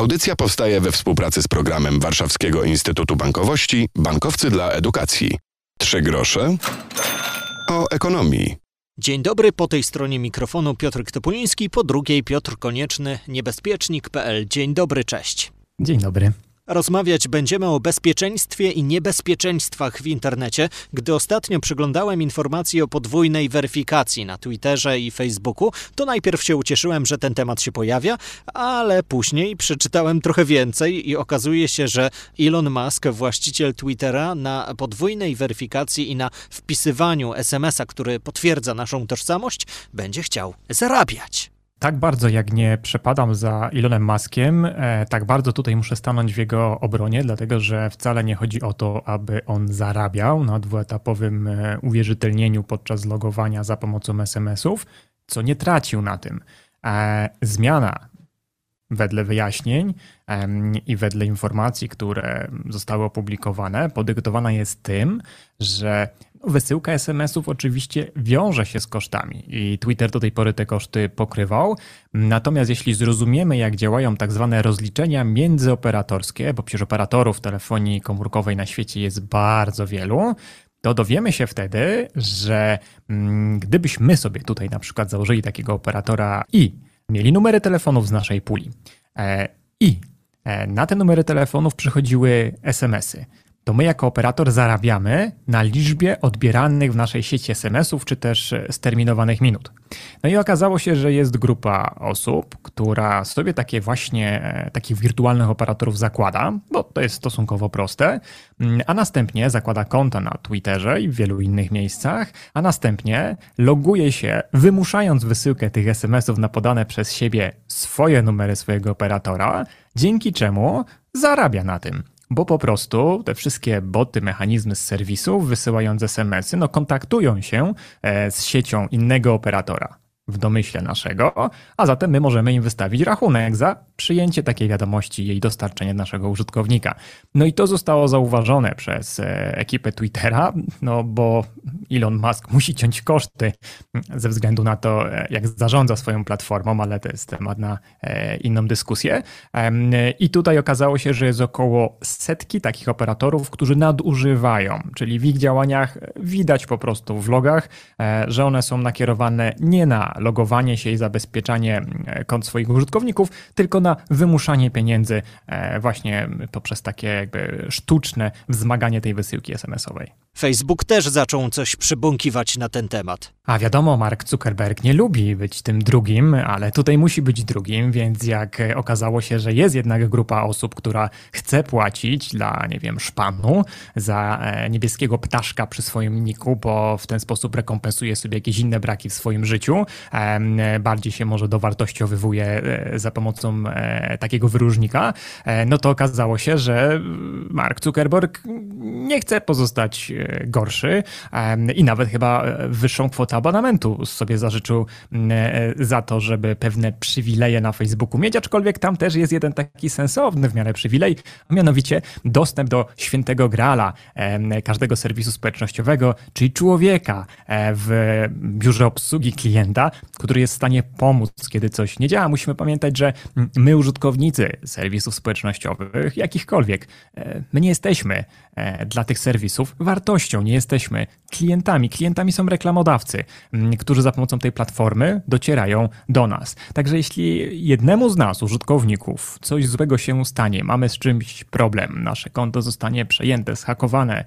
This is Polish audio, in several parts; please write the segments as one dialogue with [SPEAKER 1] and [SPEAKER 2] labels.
[SPEAKER 1] Audycja powstaje we współpracy z programem Warszawskiego Instytutu Bankowości Bankowcy dla Edukacji. Trzy grosze o ekonomii.
[SPEAKER 2] Dzień dobry, po tej stronie mikrofonu Piotr Topuliński, po drugiej Piotr Konieczny, niebezpiecznik.pl. Dzień dobry, cześć.
[SPEAKER 3] Dzień dobry.
[SPEAKER 2] Rozmawiać będziemy o bezpieczeństwie i niebezpieczeństwach w internecie. Gdy ostatnio przyglądałem informacji o podwójnej weryfikacji na Twitterze i Facebooku, to najpierw się ucieszyłem, że ten temat się pojawia, ale później przeczytałem trochę więcej i okazuje się, że Elon Musk, właściciel Twittera, na podwójnej weryfikacji i na wpisywaniu SMS-a, który potwierdza naszą tożsamość, będzie chciał zarabiać.
[SPEAKER 3] Tak bardzo jak nie przepadam za Elonem Muskiem, e, tak bardzo tutaj muszę stanąć w jego obronie, dlatego że wcale nie chodzi o to, aby on zarabiał na dwuetapowym e, uwierzytelnieniu podczas logowania za pomocą SMS-ów, co nie tracił na tym. E, zmiana wedle wyjaśnień i wedle informacji, które zostały opublikowane, podyktowana jest tym, że wysyłka SMS-ów oczywiście wiąże się z kosztami i Twitter do tej pory te koszty pokrywał. Natomiast jeśli zrozumiemy, jak działają tak zwane rozliczenia międzyoperatorskie, bo przecież operatorów telefonii komórkowej na świecie jest bardzo wielu, to dowiemy się wtedy, że mm, gdybyśmy sobie tutaj na przykład założyli takiego operatora i mieli numery telefonów z naszej puli. E, i e, na te numery telefonów przychodziły SMS-y, to my jako operator zarabiamy na liczbie odbieranych w naszej sieci SMS-ów czy też sterminowanych minut. No i okazało się, że jest grupa osób, która sobie takie właśnie e, takich wirtualnych operatorów zakłada, bo to jest stosunkowo proste, mm, a następnie zakłada konta na Twitterze i w wielu innych miejscach, a następnie loguje się, wymuszając wysyłkę tych SMS-ów na podane przez siebie swoje numery swojego operatora, dzięki czemu zarabia na tym bo po prostu te wszystkie boty, mechanizmy z serwisu wysyłające SMS-y, no kontaktują się e, z siecią innego operatora w domyśle naszego, a zatem my możemy im wystawić rachunek za przyjęcie takiej wiadomości jej dostarczenie naszego użytkownika. No i to zostało zauważone przez e, ekipę Twittera, no bo Elon Musk musi ciąć koszty ze względu na to, e, jak zarządza swoją platformą, ale to jest temat na e, inną dyskusję. I tutaj okazało się, że jest około setki takich operatorów, którzy nadużywają, czyli w ich działaniach widać po prostu w logach, że one są nakierowane nie na logowanie się i zabezpieczanie kont swoich użytkowników, tylko na wymuszanie pieniędzy e, właśnie poprzez takie jakby sztuczne wzmaganie tej wysyłki SMS-owej.
[SPEAKER 2] Facebook też zaczął coś przybąkiwać na ten temat.
[SPEAKER 3] A wiadomo, Mark Zuckerberg nie lubi być tym drugim, ale tutaj musi być drugim, więc jak okazało się, że jest jednak grupa osób, która chce płacić dla, nie wiem, szpanu za e, niebieskiego ptaszka przy swoim niku, bo w ten sposób rekompensuje sobie jakieś inne braki w swoim życiu, bardziej się może dowartościowywuje e, za pomocą takiego wyróżnika, no to okazało się, że Mark Zuckerberg nie chce pozostać gorszy i nawet chyba wyższą kwotę abonamentu sobie zażyczył e, za to, żeby pewne przywileje na Facebooku mieć, aczkolwiek tam też jest jeden taki sensowny w miarę przywilej, a mianowicie dostęp do świętego grala każdego serwisu społecznościowego, czyli człowieka e, w biurze obsługi klienta, który jest w stanie pomóc, kiedy coś nie działa. Musimy pamiętać, że my, użytkownicy serwisów społecznościowych, jakichkolwiek, e, my nie jesteśmy dla tych serwisów wartością, nie jesteśmy klientami. Klientami są reklamodawcy, którzy za pomocą tej platformy docierają do nas. Także jeśli jednemu z nas, użytkowników, coś złego się stanie, mamy z czymś problem, nasze konto zostanie przejęte, schakowane,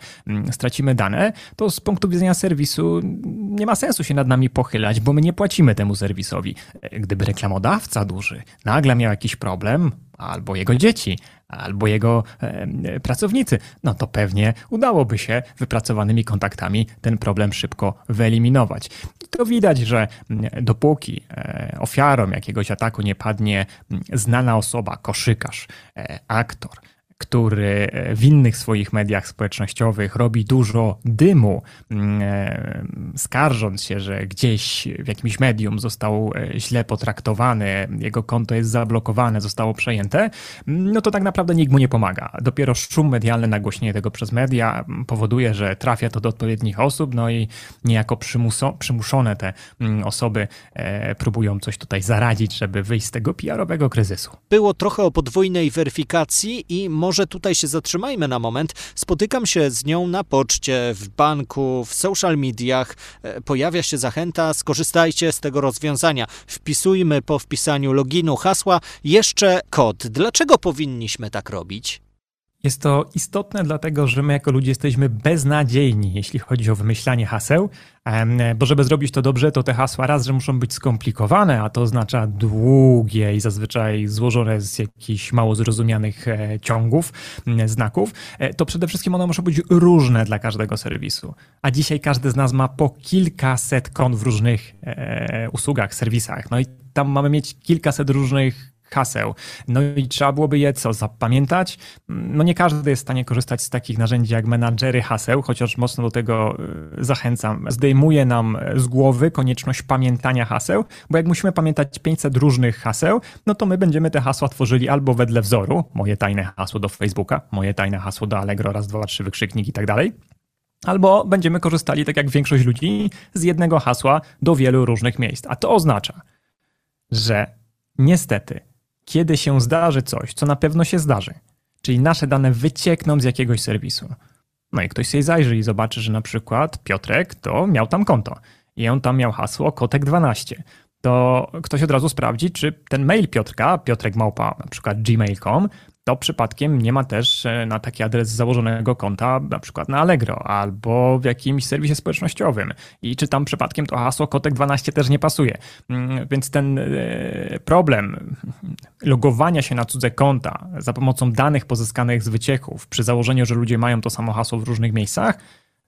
[SPEAKER 3] stracimy dane, to z punktu widzenia serwisu nie ma sensu się nad nami pochylać, bo my nie płacimy temu serwisowi. Gdyby reklamodawca duży nagle miał jakiś problem, albo jego dzieci, albo jego e, pracownicy, no to pewnie udałoby się wypracowanymi kontaktami ten problem szybko wyeliminować. I to widać, że dopóki e, ofiarą jakiegoś ataku nie padnie znana osoba, koszykarz, e, aktor, który w innych swoich mediach społecznościowych robi dużo dymu, mm, e, skarżąc się, że gdzieś w jakimś medium został e, źle potraktowany, jego konto jest zablokowane, zostało przejęte, no to tak naprawdę nikt mu nie pomaga. Dopiero szum medialny, nagłośnienie tego przez media powoduje, że trafia to do odpowiednich osób, no i niejako przymuso, przymuszone te mm, osoby e, próbują coś tutaj zaradzić, żeby wyjść z tego PR-owego kryzysu.
[SPEAKER 2] Było trochę o podwójnej weryfikacji i może tutaj się zatrzymajmy na moment. Spotykam się z nią na poczcie, w banku, w social mediach. E, pojawia się zachęta, skorzystajcie z tego rozwiązania. Wpisujmy po wpisaniu loginu hasła jeszcze kod. Dlaczego powinniśmy tak robić?
[SPEAKER 3] Jest to istotne, dlatego że my jako ludzie jesteśmy beznadziejni, jeśli chodzi o wymyślanie haseł, bo żeby zrobić to dobrze, to te hasła raz, że muszą być skomplikowane, a to oznacza długie i zazwyczaj złożone z jakichś mało zrozumianych e, ciągów, znaków, e, to przede wszystkim one muszą być różne dla każdego serwisu. A dzisiaj każdy z nas ma po kilkaset kont w różnych e, usługach, serwisach. No i tam mamy mieć kilkaset różnych haseł. No i trzeba byłoby je co, zapamiętać? No nie każdy jest w stanie korzystać z takich narzędzi jak menadżery haseł, chociaż mocno do tego e, zachęcam. Zdejmuje nam z głowy konieczność pamiętania haseł, bo jak musimy pamiętać 500 różnych haseł, no to my będziemy te hasła tworzyli albo wedle wzoru, moje tajne hasło do Facebooka, moje tajne hasło do Allegro, raz, dwa, trzy, wykrzyknik i tak dalej, Albo będziemy korzystali, tak jak większość ludzi, z jednego hasła do wielu różnych miejsc. A to oznacza, że niestety kiedy się zdarzy coś, co na pewno się zdarzy, czyli nasze dane wyciekną z jakiegoś serwisu. No i ktoś sobie zajrzy i zobaczy, że na przykład Piotrek to miał tam konto i on tam miał hasło kotek12 to ktoś od razu sprawdzi, czy ten mail Piotrka, Piotrek Małpa, na przykład gmail.com, to przypadkiem nie ma też e, na taki adres założonego konta, na przykład na Allegro albo w jakimś serwisie społecznościowym. I czy tam przypadkiem to hasło kotek12 też nie pasuje. Mm, więc ten e, problem logowania się na cudze konta za pomocą danych pozyskanych z wycieków, przy założeniu, że ludzie mają to samo hasło w różnych miejscach,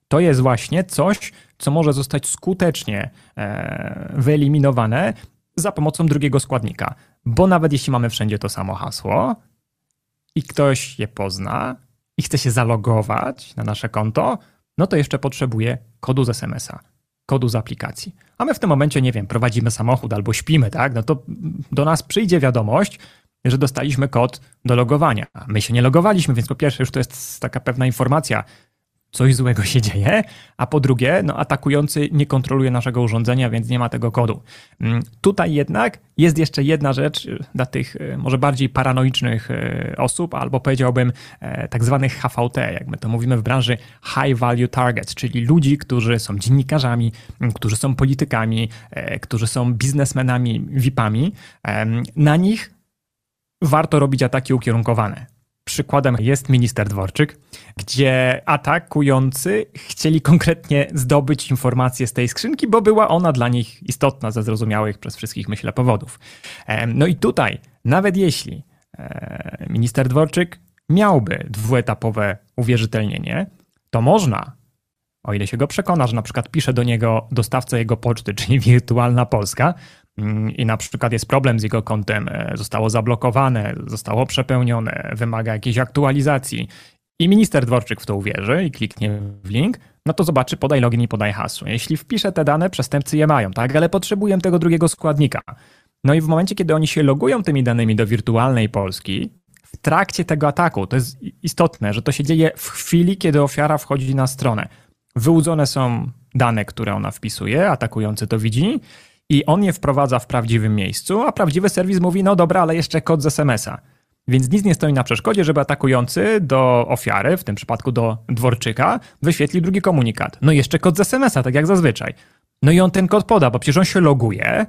[SPEAKER 3] to jest właśnie coś, co może zostać skutecznie e, wyeliminowane za pomocą drugiego składnika. Bo nawet jeśli mamy wszędzie to samo hasło i ktoś je pozna i chce się zalogować na nasze konto, no to jeszcze potrzebuje kodu z SMS-a, kodu z aplikacji. A my w tym momencie, nie wiem, prowadzimy samochód albo śpimy, tak? No to do nas przyjdzie wiadomość, że dostaliśmy kod do logowania. My się nie logowaliśmy, więc po pierwsze już to jest taka pewna informacja, coś złego się dzieje, a po drugie, no, atakujący nie kontroluje naszego urządzenia, więc nie ma tego kodu. Mm, tutaj jednak jest jeszcze jedna rzecz y, dla tych y, może bardziej paranoicznych y, osób, albo powiedziałbym e, tak zwanych HVT, jak my to mówimy w branży High Value Targets, czyli ludzi, którzy są dziennikarzami, którzy są politykami, e, którzy są biznesmenami, VIP-ami. Na nich warto robić ataki ukierunkowane. Przykładem jest minister Dworczyk, gdzie atakujący chcieli konkretnie zdobyć informacje z tej skrzynki, bo była ona dla nich istotna ze zrozumiałych przez wszystkich, myślę, powodów. No i tutaj, nawet jeśli e, minister Dworczyk miałby dwuetapowe uwierzytelnienie, to można, o ile się go przekona, że na przykład pisze do niego dostawca jego poczty, czyli wirtualna Polska, i na przykład jest problem z jego kontem, e, zostało zablokowane, zostało przepełnione, wymaga jakiejś aktualizacji i minister Dworczyk w to uwierzy i kliknie w link, no to zobaczy podaj login i podaj hasło. Jeśli wpisze te dane, przestępcy je mają, tak? Ale potrzebuję tego drugiego składnika. No i w momencie, kiedy oni się logują tymi danymi do wirtualnej Polski, w trakcie tego ataku, to jest istotne, że to się dzieje w chwili, kiedy ofiara wchodzi na stronę. Wyłudzone są dane, które ona wpisuje, atakujący to widzi i on je wprowadza w prawdziwym miejscu, a prawdziwy serwis mówi, no dobra, ale jeszcze kod z SMS-a. Więc nic nie stoi na przeszkodzie, żeby atakujący do ofiary, w tym przypadku do dworczyka, wyświetlił drugi komunikat. No jeszcze kod z SMS-a, tak jak zazwyczaj. No i on ten kod poda, bo przecież on się loguje.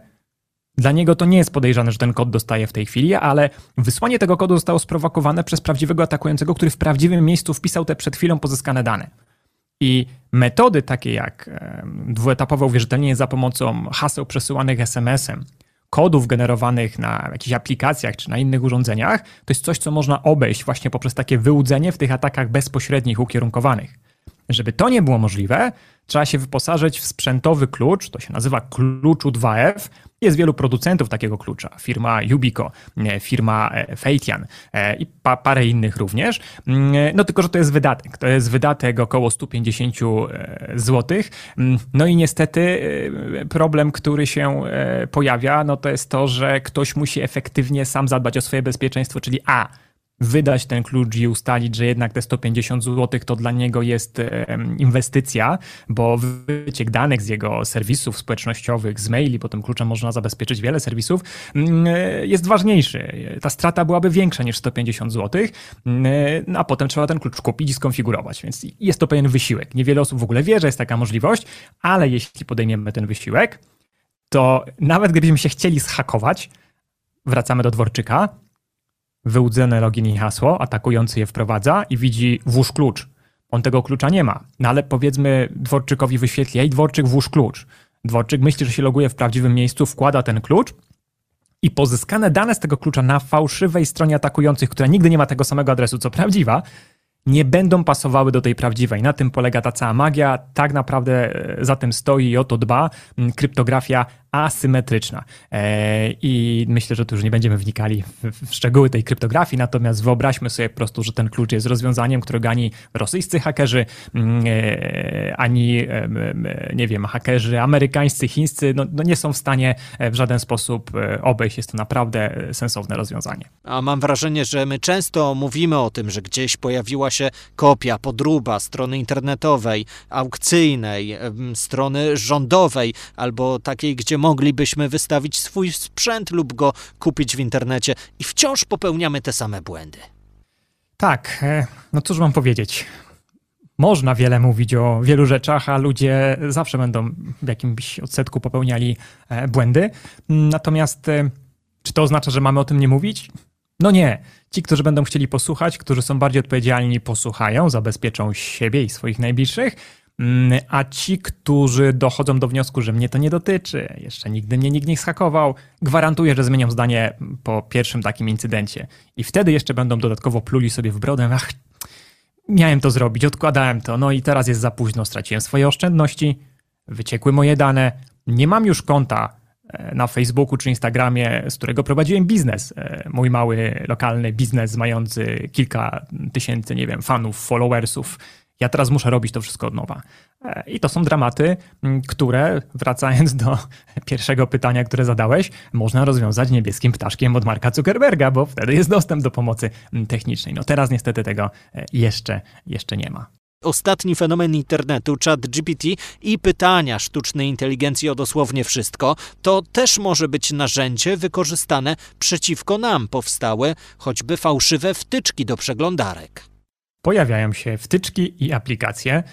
[SPEAKER 3] Dla niego to nie jest podejrzane, że ten kod dostaje w tej chwili, ale wysłanie tego kodu zostało sprowokowane przez prawdziwego atakującego, który w prawdziwym miejscu wpisał te przed chwilą pozyskane dane. I metody takie jak dwuetapowe uwierzytelnienie za pomocą haseł przesyłanych SMS-em, kodów generowanych na jakichś aplikacjach czy na innych urządzeniach, to jest coś, co można obejść właśnie poprzez takie wyłudzenie w tych atakach bezpośrednich, ukierunkowanych. Żeby to nie było możliwe, trzeba się wyposażyć w sprzętowy klucz, to się nazywa kluczu 2F. Jest wielu producentów takiego klucza, firma Yubico, firma e, Feitian e, i pa, parę innych również. Mm, no tylko, że to jest wydatek. To jest wydatek około 150 e, zł. Mm, no i niestety problem, który się pojawia, no to jest to, że ktoś musi efektywnie sam zadbać o swoje bezpieczeństwo, czyli A wydać ten klucz i ustalić, że jednak te 150 zł to dla niego jest inwestycja, bo wyciek danych z jego serwisów społecznościowych, z maili, bo tym kluczem można zabezpieczyć wiele serwisów, mm, e, jest ważniejszy. Ta strata byłaby większa niż 150 zł, mm, e, a potem trzeba ten klucz kupić i skonfigurować, więc jest to pewien wysiłek. Niewiele osób w ogóle wie, że jest taka możliwość, ale jeśli podejmiemy ten wysiłek, to nawet gdybyśmy się chcieli schakować, wracamy do Dworczyka, wyłudzone login i hasło, atakujący je wprowadza i widzi włóż klucz. On tego klucza nie ma. No ale powiedzmy Dworczykowi wyświetli, ej Dworczyk włóż klucz. Dworczyk myśli, że się loguje w prawdziwym miejscu, wkłada ten klucz i pozyskane dane z tego klucza na fałszywej stronie atakujących, która nigdy nie ma tego samego adresu co prawdziwa, nie będą pasowały do tej prawdziwej. Na tym polega ta cała magia. Tak naprawdę e, za tym stoi i o to dba kryptografia asymetryczna. E, I myślę, że tu już nie będziemy wnikali w szczegóły tej kryptografii, natomiast wyobraźmy sobie po prostu, że ten klucz jest rozwiązaniem, którego ani rosyjscy hakerzy, mm, e, ani nie wiem, hakerzy amerykańscy, chińscy, no, no nie są w stanie w żaden sposób obejść. Jest to naprawdę sensowne rozwiązanie.
[SPEAKER 2] A mam wrażenie, że my często mówimy o tym, że gdzieś pojawiła się kopia, podruba strony internetowej, aukcyjnej, strony rządowej albo takiej, gdzie moglibyśmy wystawić swój sprzęt lub go kupić w internecie i wciąż popełniamy te same błędy.
[SPEAKER 3] Tak, e, no cóż mam powiedzieć. Można wiele mówić o wielu rzeczach, a ludzie zawsze będą w jakimś odsetku popełniali e, błędy. Natomiast e, czy to oznacza, że mamy o tym nie mówić? No nie. Ci, którzy będą chcieli posłuchać, którzy są bardziej odpowiedzialni, posłuchają, zabezpieczą siebie i swoich najbliższych, a ci, którzy dochodzą do wniosku, że mnie to nie dotyczy, jeszcze nigdy mnie nikt nie schakował, gwarantuję, że zmienią zdanie po pierwszym takim incydencie. I wtedy jeszcze będą dodatkowo pluli sobie w brodę, ach, miałem to zrobić, odkładałem to, no i teraz jest za późno, straciłem swoje oszczędności, wyciekły moje dane, nie mam już konta na Facebooku czy Instagramie, z którego prowadziłem biznes. E, mój mały lokalny biznes mający kilka tysięcy, nie wiem, fanów, followersów. Ja teraz muszę robić to wszystko od nowa. E, I to są dramaty, które, wracając do pierwszego pytania, które zadałeś, można rozwiązać niebieskim ptaszkiem od Marka Zuckerberga, bo wtedy jest dostęp do pomocy technicznej. No teraz niestety tego e, jeszcze, jeszcze nie ma.
[SPEAKER 2] Ostatni fenomen internetu, chat GPT i pytania sztucznej inteligencji o dosłownie wszystko, to też może być narzędzie wykorzystane przeciwko nam. Powstały choćby fałszywe wtyczki do przeglądarek.
[SPEAKER 3] Pojawiają się wtyczki i aplikacje.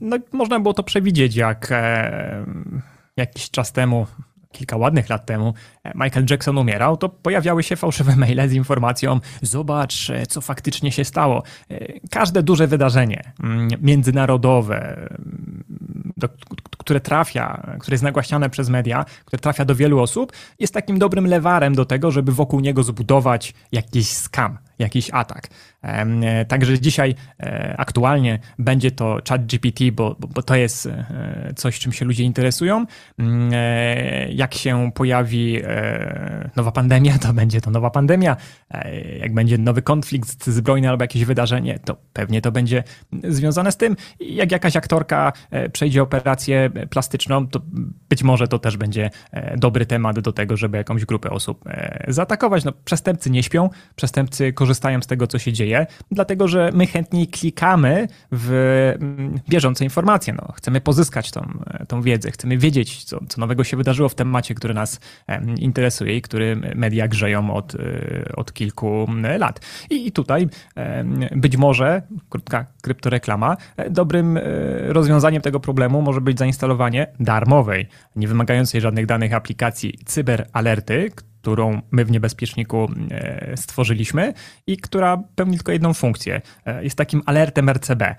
[SPEAKER 3] No, można było to przewidzieć, jak um, jakiś czas temu kilka ładnych lat temu e, Michael Jackson umierał, to pojawiały się fałszywe maile z informacją: Zobacz, e, co faktycznie się stało. E, każde duże wydarzenie mm, międzynarodowe, do, które trafia, które jest nagłaśniane przez media, które trafia do wielu osób, jest takim dobrym lewarem do tego, żeby wokół niego zbudować jakiś skam, jakiś atak. E, także dzisiaj e, aktualnie będzie to chat GPT, bo, bo to jest e, coś, czym się ludzie interesują. Mm, jak się pojawi nowa pandemia, to będzie to nowa pandemia. Jak będzie nowy konflikt zbrojny albo jakieś wydarzenie, to pewnie to będzie związane z tym. Jak jakaś aktorka przejdzie operację plastyczną, to być może to też będzie dobry temat do tego, żeby jakąś grupę osób zaatakować. No, przestępcy nie śpią, przestępcy korzystają z tego, co się dzieje dzieje, dlatego że my chętniej klikamy w mm, bieżące informacje. No, chcemy pozyskać tą, tą wiedzę, chcemy wiedzieć, co, co nowego się wydarzyło w temacie, który nas interesuje i który media grzeją od, e, od kilku lat. I, i tutaj być może, krótka kryptoreklama, e, dobrym e, rozwiązaniem tego problemu może być zainstalowanie darmowej, nie wymagającej żadnych danych aplikacji CyberAlerty, którą my w niebezpieczniku e, stworzyliśmy i która pełni tylko jedną funkcję. E, jest takim alertem RCB,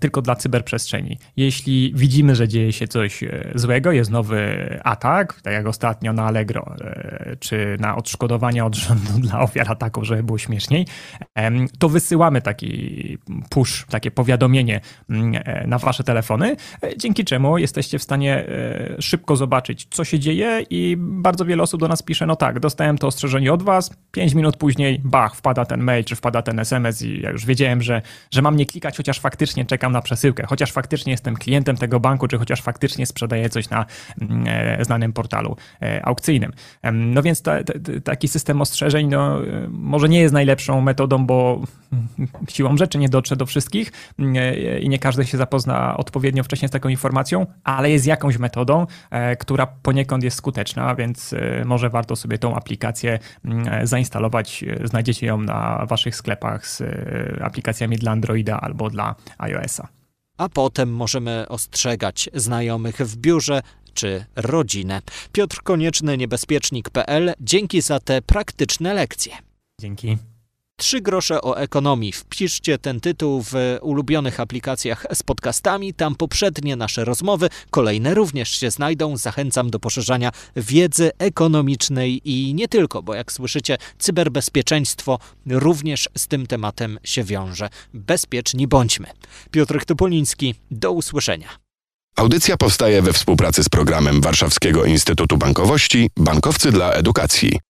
[SPEAKER 3] tylko dla cyberprzestrzeni. Jeśli widzimy, że dzieje się coś złego, jest nowy atak, tak jak ostatnio na Allegro, czy na odszkodowania od rządu dla ofiar ataku, żeby było śmieszniej, to wysyłamy taki push, takie powiadomienie na wasze telefony, dzięki czemu jesteście w stanie szybko zobaczyć, co się dzieje i bardzo wiele osób do nas pisze, no tak, dostałem to ostrzeżenie od was, pięć minut później, bach, wpada ten mail, czy wpada ten SMS i ja już wiedziałem, że, że mam nie klikać, chociaż faktycznie czekam na przesyłkę, chociaż faktycznie jestem klientem tego banku, czy chociaż faktycznie sprzedaję coś na mm, e, znanym portalu e, aukcyjnym. No więc ta, ta, taki system ostrzeżeń no, e, może nie jest najlepszą metodą, bo siłą rzeczy nie dotrze do wszystkich i nie każdy się zapozna odpowiednio wcześniej z taką informacją, ale jest jakąś metodą, która poniekąd jest skuteczna, więc może warto sobie tą aplikację mm, zainstalować. Znajdziecie ją na waszych sklepach z aplikacjami dla Androida albo dla iOS-a.
[SPEAKER 2] A potem możemy ostrzegać znajomych w biurze czy rodzinę. Piotr Konieczny, niebezpiecznik.pl. Dzięki za te praktyczne lekcje.
[SPEAKER 3] Dzięki.
[SPEAKER 2] Trzy grosze o ekonomii. Wpiszcie ten tytuł w ulubionych aplikacjach z podcastami. Tam poprzednie nasze rozmowy, kolejne również się znajdą. Zachęcam do poszerzania wiedzy ekonomicznej i nie tylko, bo jak słyszycie, cyberbezpieczeństwo również z tym tematem się wiąże. Bezpieczni bądźmy. Piotr Topoliński, do usłyszenia.
[SPEAKER 1] Audycja powstaje we współpracy z programem Warszawskiego Instytutu Bankowości Bankowcy dla Edukacji.